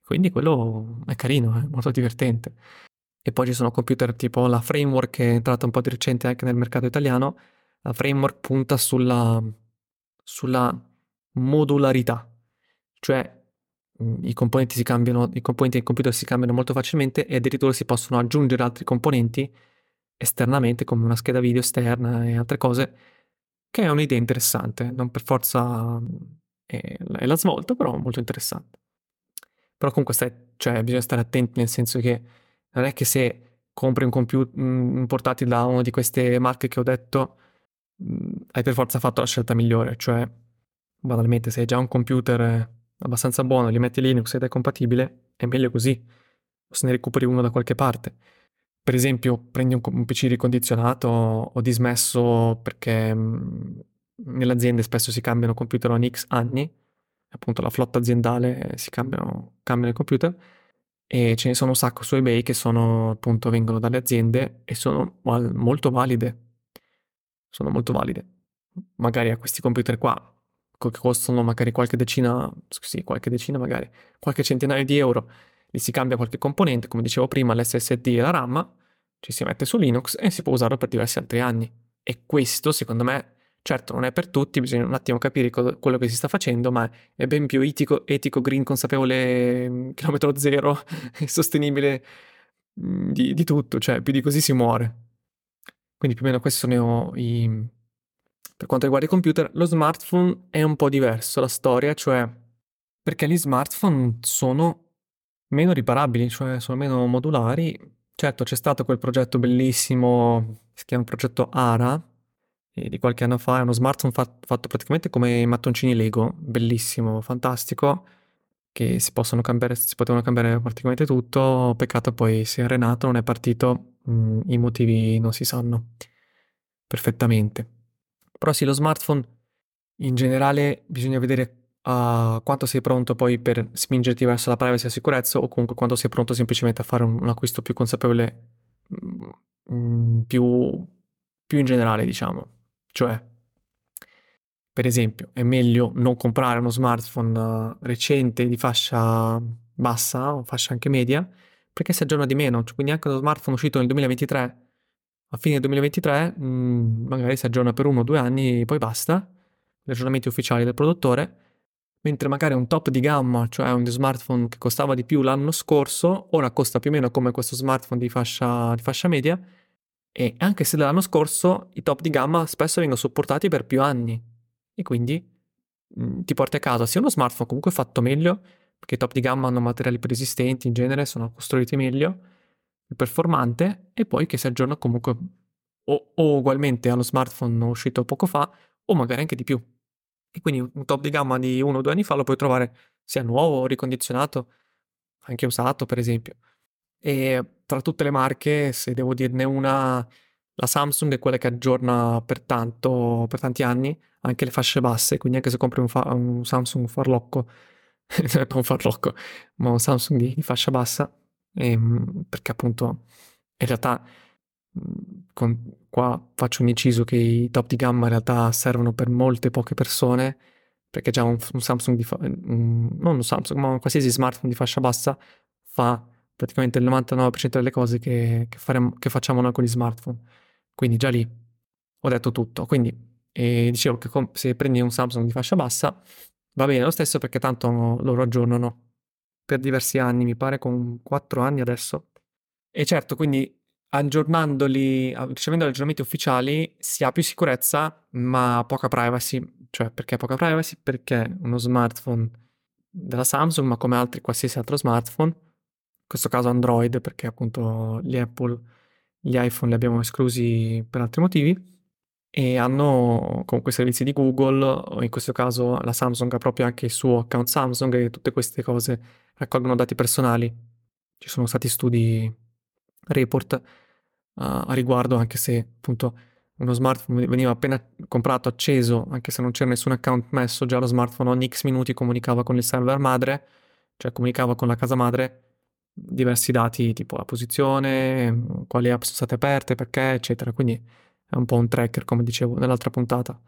Quindi quello è carino, è molto divertente. E poi ci sono computer tipo la Framework che è entrata un po' di recente anche nel mercato italiano. La Framework punta sulla, sulla modularità, cioè mm, i componenti si cambiano, i componenti del computer si cambiano molto facilmente e addirittura si possono aggiungere altri componenti esternamente come una scheda video esterna e altre cose che è un'idea interessante, non per forza è, è la svolta, però molto interessante. Però comunque stai, cioè, bisogna stare attenti nel senso che non è che se compri un computer un portatile da una di queste marche che ho detto hai per forza fatto la scelta migliore, cioè banalmente se hai già un computer abbastanza buono, gli metti Linux ed è compatibile, è meglio così, o se ne recuperi uno da qualche parte per esempio, prendi un, un PC ricondizionato o dismesso perché mh, nelle aziende spesso si cambiano computer ogni X anni, appunto la flotta aziendale si cambiano, cambiano i computer e ce ne sono un sacco su eBay che sono appunto vengono dalle aziende e sono molto valide. Sono molto valide. Magari a questi computer qua che costano magari qualche decina, sì, qualche decina magari, qualche centinaio di euro gli si cambia qualche componente, come dicevo prima, l'SSD e la RAM, ci si mette su Linux e si può usarlo per diversi altri anni. E questo, secondo me, certo non è per tutti, bisogna un attimo capire co- quello che si sta facendo, ma è ben più etico, etico green, consapevole, mm, chilometro zero [LAUGHS] sostenibile mm, di, di tutto, cioè più di così si muore. Quindi più o meno questi sono i... Per quanto riguarda i computer, lo smartphone è un po' diverso la storia, cioè Perché gli smartphone sono meno riparabili, cioè sono meno modulari. Certo, c'è stato quel progetto bellissimo, si chiama progetto ARA, di qualche anno fa, è uno smartphone fatto, fatto praticamente come i mattoncini Lego, bellissimo, fantastico, che si possono cambiare, si potevano cambiare praticamente tutto, peccato poi si è arenato, non è partito, mh, mm, i motivi non si sanno perfettamente. Però sì, lo smartphone in generale bisogna vedere uh, quanto sei pronto poi per spingerti verso la privacy e la sicurezza o comunque quanto sei pronto semplicemente a fare un, un acquisto più consapevole, mm, più, più in generale diciamo. Cioè, per esempio, è meglio non comprare uno smartphone uh, recente di fascia bassa o fascia anche media perché si aggiorna di meno, quindi anche uno smartphone uscito nel 2023 a fine 2023 mh, mm, magari si aggiorna per uno o due anni e poi basta, gli aggiornamenti ufficiali del produttore mentre magari un top di gamma, cioè un smartphone che costava di più l'anno scorso, ora costa più o meno come questo smartphone di fascia, di fascia media, e anche se dall'anno scorso i top di gamma spesso vengono supportati per più anni, e quindi mh, mm, ti porti a casa sia uno smartphone comunque fatto meglio, perché i top di gamma hanno materiali più resistenti in genere, sono costruiti meglio, più performante, e poi che si aggiorna comunque o, o ugualmente allo smartphone uscito poco fa, o magari anche di più. E quindi un top di gamma di uno o due anni fa lo puoi trovare sia nuovo, ricondizionato, anche usato per esempio. E tra tutte le marche, se devo dirne una, la Samsung è quella che aggiorna per, tanto, per tanti anni anche le fasce basse, quindi anche se compri un, fa- un Samsung farlocco, [LAUGHS] non farlocco, ma un Samsung di, di fascia bassa, ehm, perché appunto in realtà con, qua faccio un inciso che i top di gamma in realtà servono per molte poche persone, perché già un, un Samsung di fa- un, non un Samsung, ma un qualsiasi smartphone di fascia bassa fa praticamente il 99% delle cose che, che, faremo, che facciamo noi con gli smartphone. Quindi già lì ho detto tutto. Quindi eh, dicevo che com- se prendi un Samsung di fascia bassa va bene lo stesso perché tanto loro aggiornano per diversi anni, mi pare con 4 anni adesso. E certo, quindi aggiornandoli, ricevendo gli aggiornamenti ufficiali, si ha più sicurezza, ma poca privacy. Cioè, perché poca privacy? Perché uno smartphone della Samsung, ma come altri qualsiasi altro smartphone, in questo caso Android, perché appunto gli Apple, gli iPhone li abbiamo esclusi per altri motivi, e hanno comunque servizi di Google, o in questo caso la Samsung ha proprio anche il suo account Samsung e tutte queste cose raccolgono dati personali. Ci sono stati studi report a, a riguardo, anche se appunto uno smartphone veniva appena comprato, acceso, anche se non c'era nessun account messo, già lo smartphone ogni X minuti comunicava con il server madre, cioè comunicava con la casa madre diversi dati tipo la posizione, quali app sono state aperte, perché, eccetera. Quindi è un po' un tracker, come dicevo nell'altra puntata.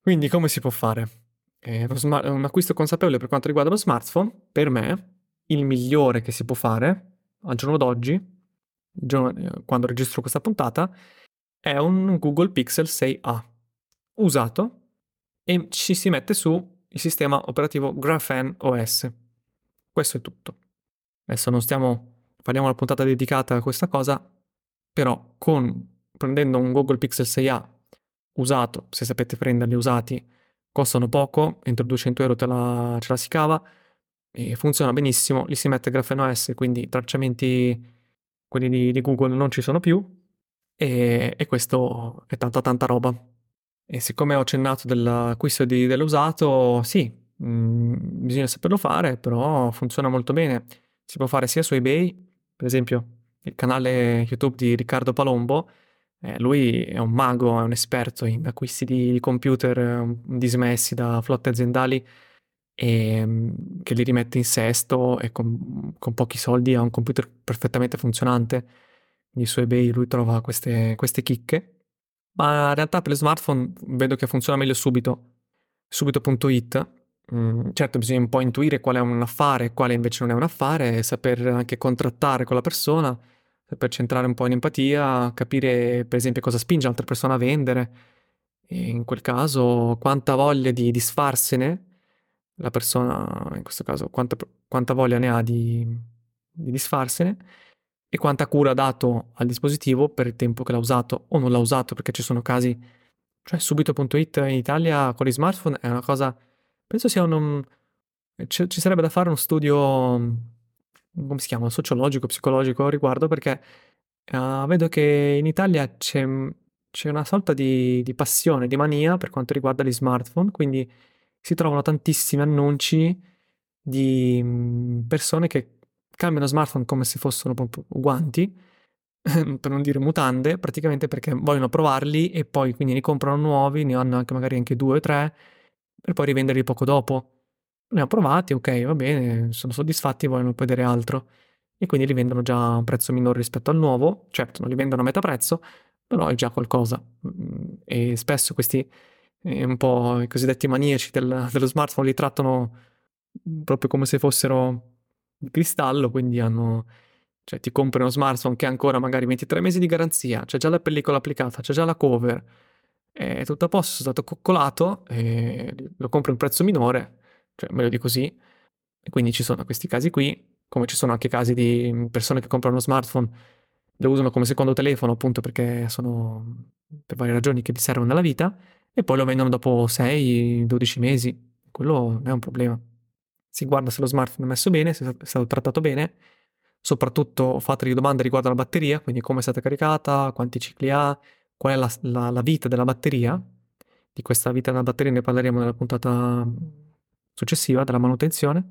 Quindi come si può fare? Eh, smart- un acquisto consapevole per quanto riguarda lo smartphone, per me, il migliore che si può fare al giorno d'oggi quando registro questa puntata, è un Google Pixel 6a usato e ci si mette su il sistema operativo Graphene OS. Questo è tutto. Adesso non stiamo, faremo una puntata dedicata a questa cosa, però con, prendendo un Google Pixel 6a usato, se sapete prenderli usati, costano poco, entro 200 euro te la, ce la si cava, e funziona benissimo, li si mette Graphene OS, quindi tracciamenti quelli di, di Google non ci sono più e, e, questo è tanta tanta roba. E siccome ho accennato dell'acquisto di, dell'usato, sì, mh, mm, bisogna saperlo fare, però funziona molto bene. Si può fare sia su eBay, per esempio il canale YouTube di Riccardo Palombo, eh, lui è un mago, è un esperto in acquisti di, computer eh, dismessi da flotte aziendali e ehm, che li rimette in sesto e con, con, pochi soldi ha un computer perfettamente funzionante. Quindi su eBay lui trova queste, queste chicche. Ma in realtà per le smartphone vedo che funziona meglio subito. Subito.it. Mm, certo, bisogna un po' intuire qual è un affare e quale invece non è un affare, saper anche contrattare con la persona, saper centrare un po' in empatia, capire per esempio cosa spinge l'altra persona a vendere. E in quel caso quanta voglia di disfarsene la persona, in questo caso, quanta, quanta voglia ne ha di, di disfarsene e quanta cura ha dato al dispositivo per il tempo che l'ha usato o non l'ha usato, perché ci sono casi, cioè subito.it in Italia con gli smartphone è una cosa, penso sia un, ci, ci sarebbe da fare uno studio, come si chiama, sociologico, psicologico a riguardo, perché uh, vedo che in Italia c'è, c'è una sorta di, di, passione, di mania per quanto riguarda gli smartphone, quindi si trovano tantissimi annunci di persone che cambiano smartphone come se fossero proprio guanti, [LAUGHS] per non dire mutande, praticamente perché vogliono provarli e poi quindi ne comprano nuovi, ne hanno anche magari anche due o tre, per poi rivenderli poco dopo. Li hanno provati, ok, va bene, sono soddisfatti, vogliono vedere altro. E quindi li vendono già a un prezzo minore rispetto al nuovo, certo non li vendono a metà prezzo, però è già qualcosa. E spesso questi, un po' i cosiddetti maniaci del, dello smartphone li trattano proprio come se fossero di cristallo, quindi hanno cioè ti compri uno smartphone che ha ancora magari 23 mesi di garanzia, c'è già la pellicola applicata, c'è già la cover, è tutto a posto, è stato coccolato, lo compri a un prezzo minore, cioè meglio di così. E quindi ci sono questi casi qui, come ci sono anche casi di persone che comprano uno smartphone, lo usano come secondo telefono appunto perché sono per varie ragioni che gli servono nella vita, e poi lo vendono dopo 6-12 mesi. Quello non è un problema. Si guarda se lo smartphone è messo bene, se è stato trattato bene, Soprattutto fatevi domande riguardo alla batteria, quindi come è stata caricata, quanti cicli ha, qual è la, la, la vita della batteria. Di questa vita della batteria ne parleremo nella puntata successiva della manutenzione.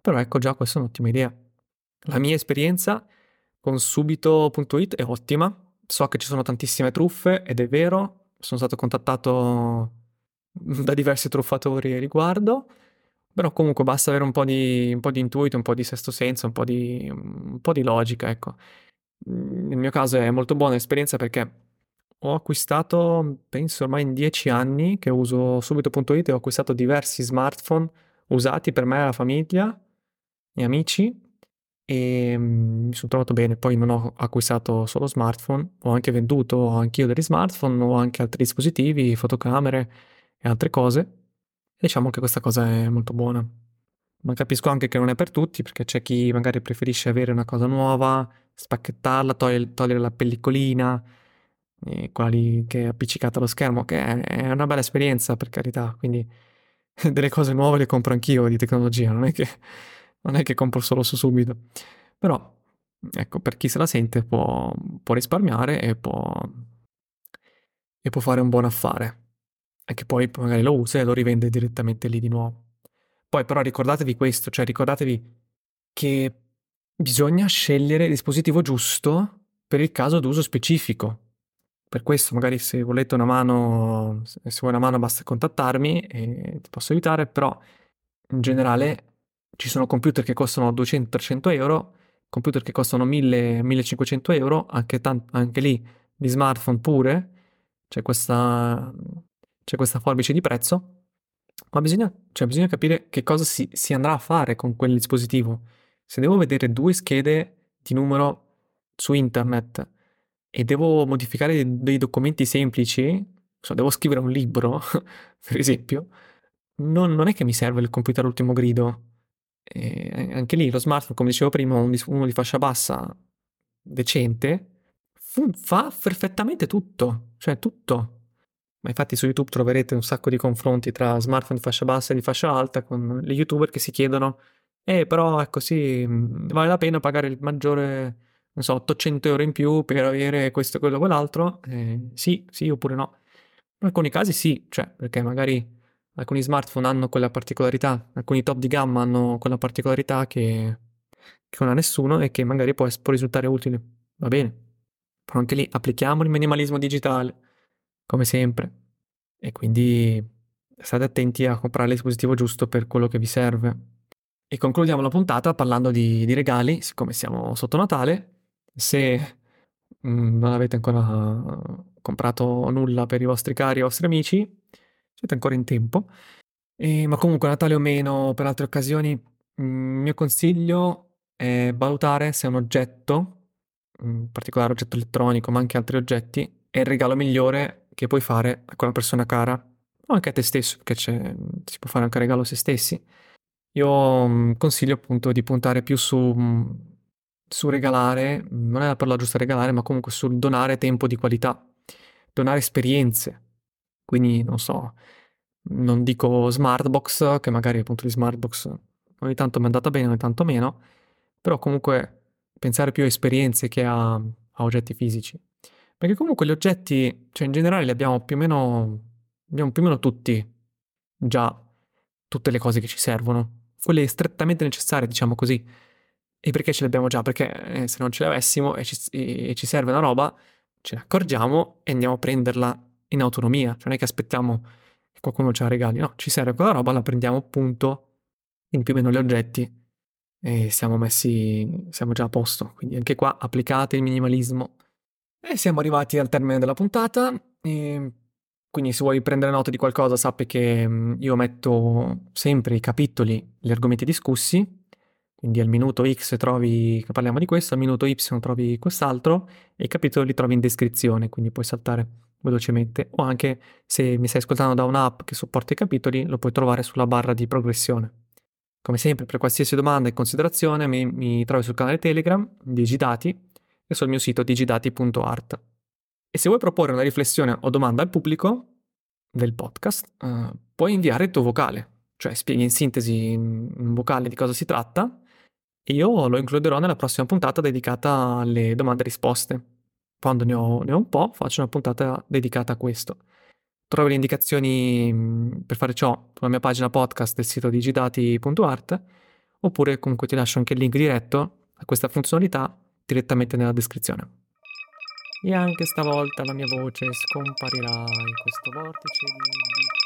Però ecco già questa è un'ottima idea. La mia esperienza con subito.it è ottima. So che ci sono tantissime truffe ed è vero. Sono stato contattato [LAUGHS] da diversi truffatori a riguardo. Però comunque basta avere un po' di, un po' di intuito, un po' di sesto senso, un po' di, un po' di logica, ecco. Nel mio caso è molto buona esperienza perché ho acquistato, penso ormai in dieci anni che uso subito.it ho acquistato diversi smartphone usati per me e la famiglia e amici e mm, mi sono trovato bene. Poi non ho acquistato solo smartphone, ho anche venduto anch'io degli smartphone, ho anche altri dispositivi, fotocamere e altre cose. Diciamo che questa cosa è molto buona. Ma capisco anche che non è per tutti, perché c'è chi magari preferisce avere una cosa nuova, spacchettarla, togliere, togliere la pellicolina, quella lì che è appiccicata allo schermo, che è una bella esperienza per carità, quindi [LAUGHS] delle cose nuove le compro anch'io di tecnologia, non è che, non è che compro solo su subito. Però, ecco, per chi se la sente può, può risparmiare e può, e può fare un buon affare e che poi magari lo usa e lo rivende direttamente lì di nuovo. Poi però ricordatevi questo, cioè ricordatevi che bisogna scegliere il dispositivo giusto per il caso d'uso specifico. Per questo magari se volete una mano, se vuoi una mano basta contattarmi e ti posso aiutare, però in generale ci sono computer che costano 200-300 euro, computer che costano 1000-1500 euro, anche, tan- anche lì di smartphone pure, c'è questa c'è questa forbice di prezzo, ma bisogna, cioè bisogna capire che cosa si, si, andrà a fare con quel dispositivo. Se devo vedere due schede di numero su internet e devo modificare dei, documenti semplici, so, devo scrivere un libro, [LAUGHS] per esempio, non, non, è che mi serve il computer ultimo grido. E anche lì lo smartphone, come dicevo prima, uno di fascia bassa decente, fa perfettamente tutto, cioè tutto. Ma infatti su YouTube troverete un sacco di confronti tra smartphone di fascia bassa e di fascia alta con gli youtuber che si chiedono eh però ecco sì, vale la pena pagare il maggiore, non so, 800 euro in più per avere questo, quello, quell'altro? Eh, sì, sì oppure no. In alcuni casi sì, cioè perché magari alcuni smartphone hanno quella particolarità, alcuni top di gamma hanno quella particolarità che, che non ha nessuno e che magari può, può risultare utile. Va bene. Però anche lì applichiamo il minimalismo digitale come sempre. E quindi state attenti a comprare il dispositivo giusto per quello che vi serve. E concludiamo la puntata parlando di, di regali, siccome siamo sotto Natale. Se mm, non avete ancora comprato nulla per i vostri cari i vostri amici, siete ancora in tempo. E, ma comunque, Natale o meno, per altre occasioni, il mio consiglio è valutare se un oggetto, in particolare oggetto elettronico, ma anche altri oggetti, è il regalo migliore che puoi fare a quella persona cara, o anche a te stesso, perché si può fare anche un regalo a se stessi. Io mm, consiglio appunto di puntare più su, mm, su regalare, non è la parola giusta regalare, ma comunque sul donare tempo di qualità, donare esperienze. Quindi, non so, non dico smartbox, che magari appunto di smartbox ogni tanto mi è andata bene, ogni tanto meno, però comunque pensare più a esperienze che a, a oggetti fisici. Perché comunque gli oggetti, cioè in generale li abbiamo più o meno, abbiamo più o meno tutti già tutte le cose che ci servono, quelle strettamente necessarie, diciamo così. E perché ce le abbiamo già? Perché eh, se non ce le avessimo e ci, e ci serve una roba, ce ne accorgiamo e andiamo a prenderla in autonomia. Cioè non è che aspettiamo che qualcuno ce la regali, no, ci serve quella roba, la prendiamo appunto, quindi più o meno gli oggetti, e siamo messi, siamo già a posto. Quindi anche qua applicate il minimalismo. E siamo arrivati al termine della puntata. E quindi se vuoi prendere nota di qualcosa sappi che mm, io metto sempre i capitoli, gli argomenti discussi, quindi al minuto X trovi che parliamo di questo, al minuto Y trovi quest'altro e i capitoli li trovi in descrizione, quindi puoi saltare velocemente o anche se mi stai ascoltando da un'app che supporta i capitoli lo puoi trovare sulla barra di progressione. Come sempre, per qualsiasi domanda e considerazione mi, mi trovi sul canale Telegram Digidati e sul mio sito digidati.art. E se vuoi proporre una riflessione o domanda al pubblico del podcast, uh, puoi inviare il tuo vocale, cioè spieghi in sintesi in vocale di cosa si tratta e io lo includerò nella prossima puntata dedicata alle domande e risposte. Quando ne ho, ne ho un po', faccio una puntata dedicata a questo. Trovi le indicazioni per fare ciò sulla mia pagina podcast del sito digidati.art oppure comunque ti lascio anche il link diretto a questa funzionalità direttamente nella descrizione. E anche stavolta la mia voce scomparirà in questo vortice di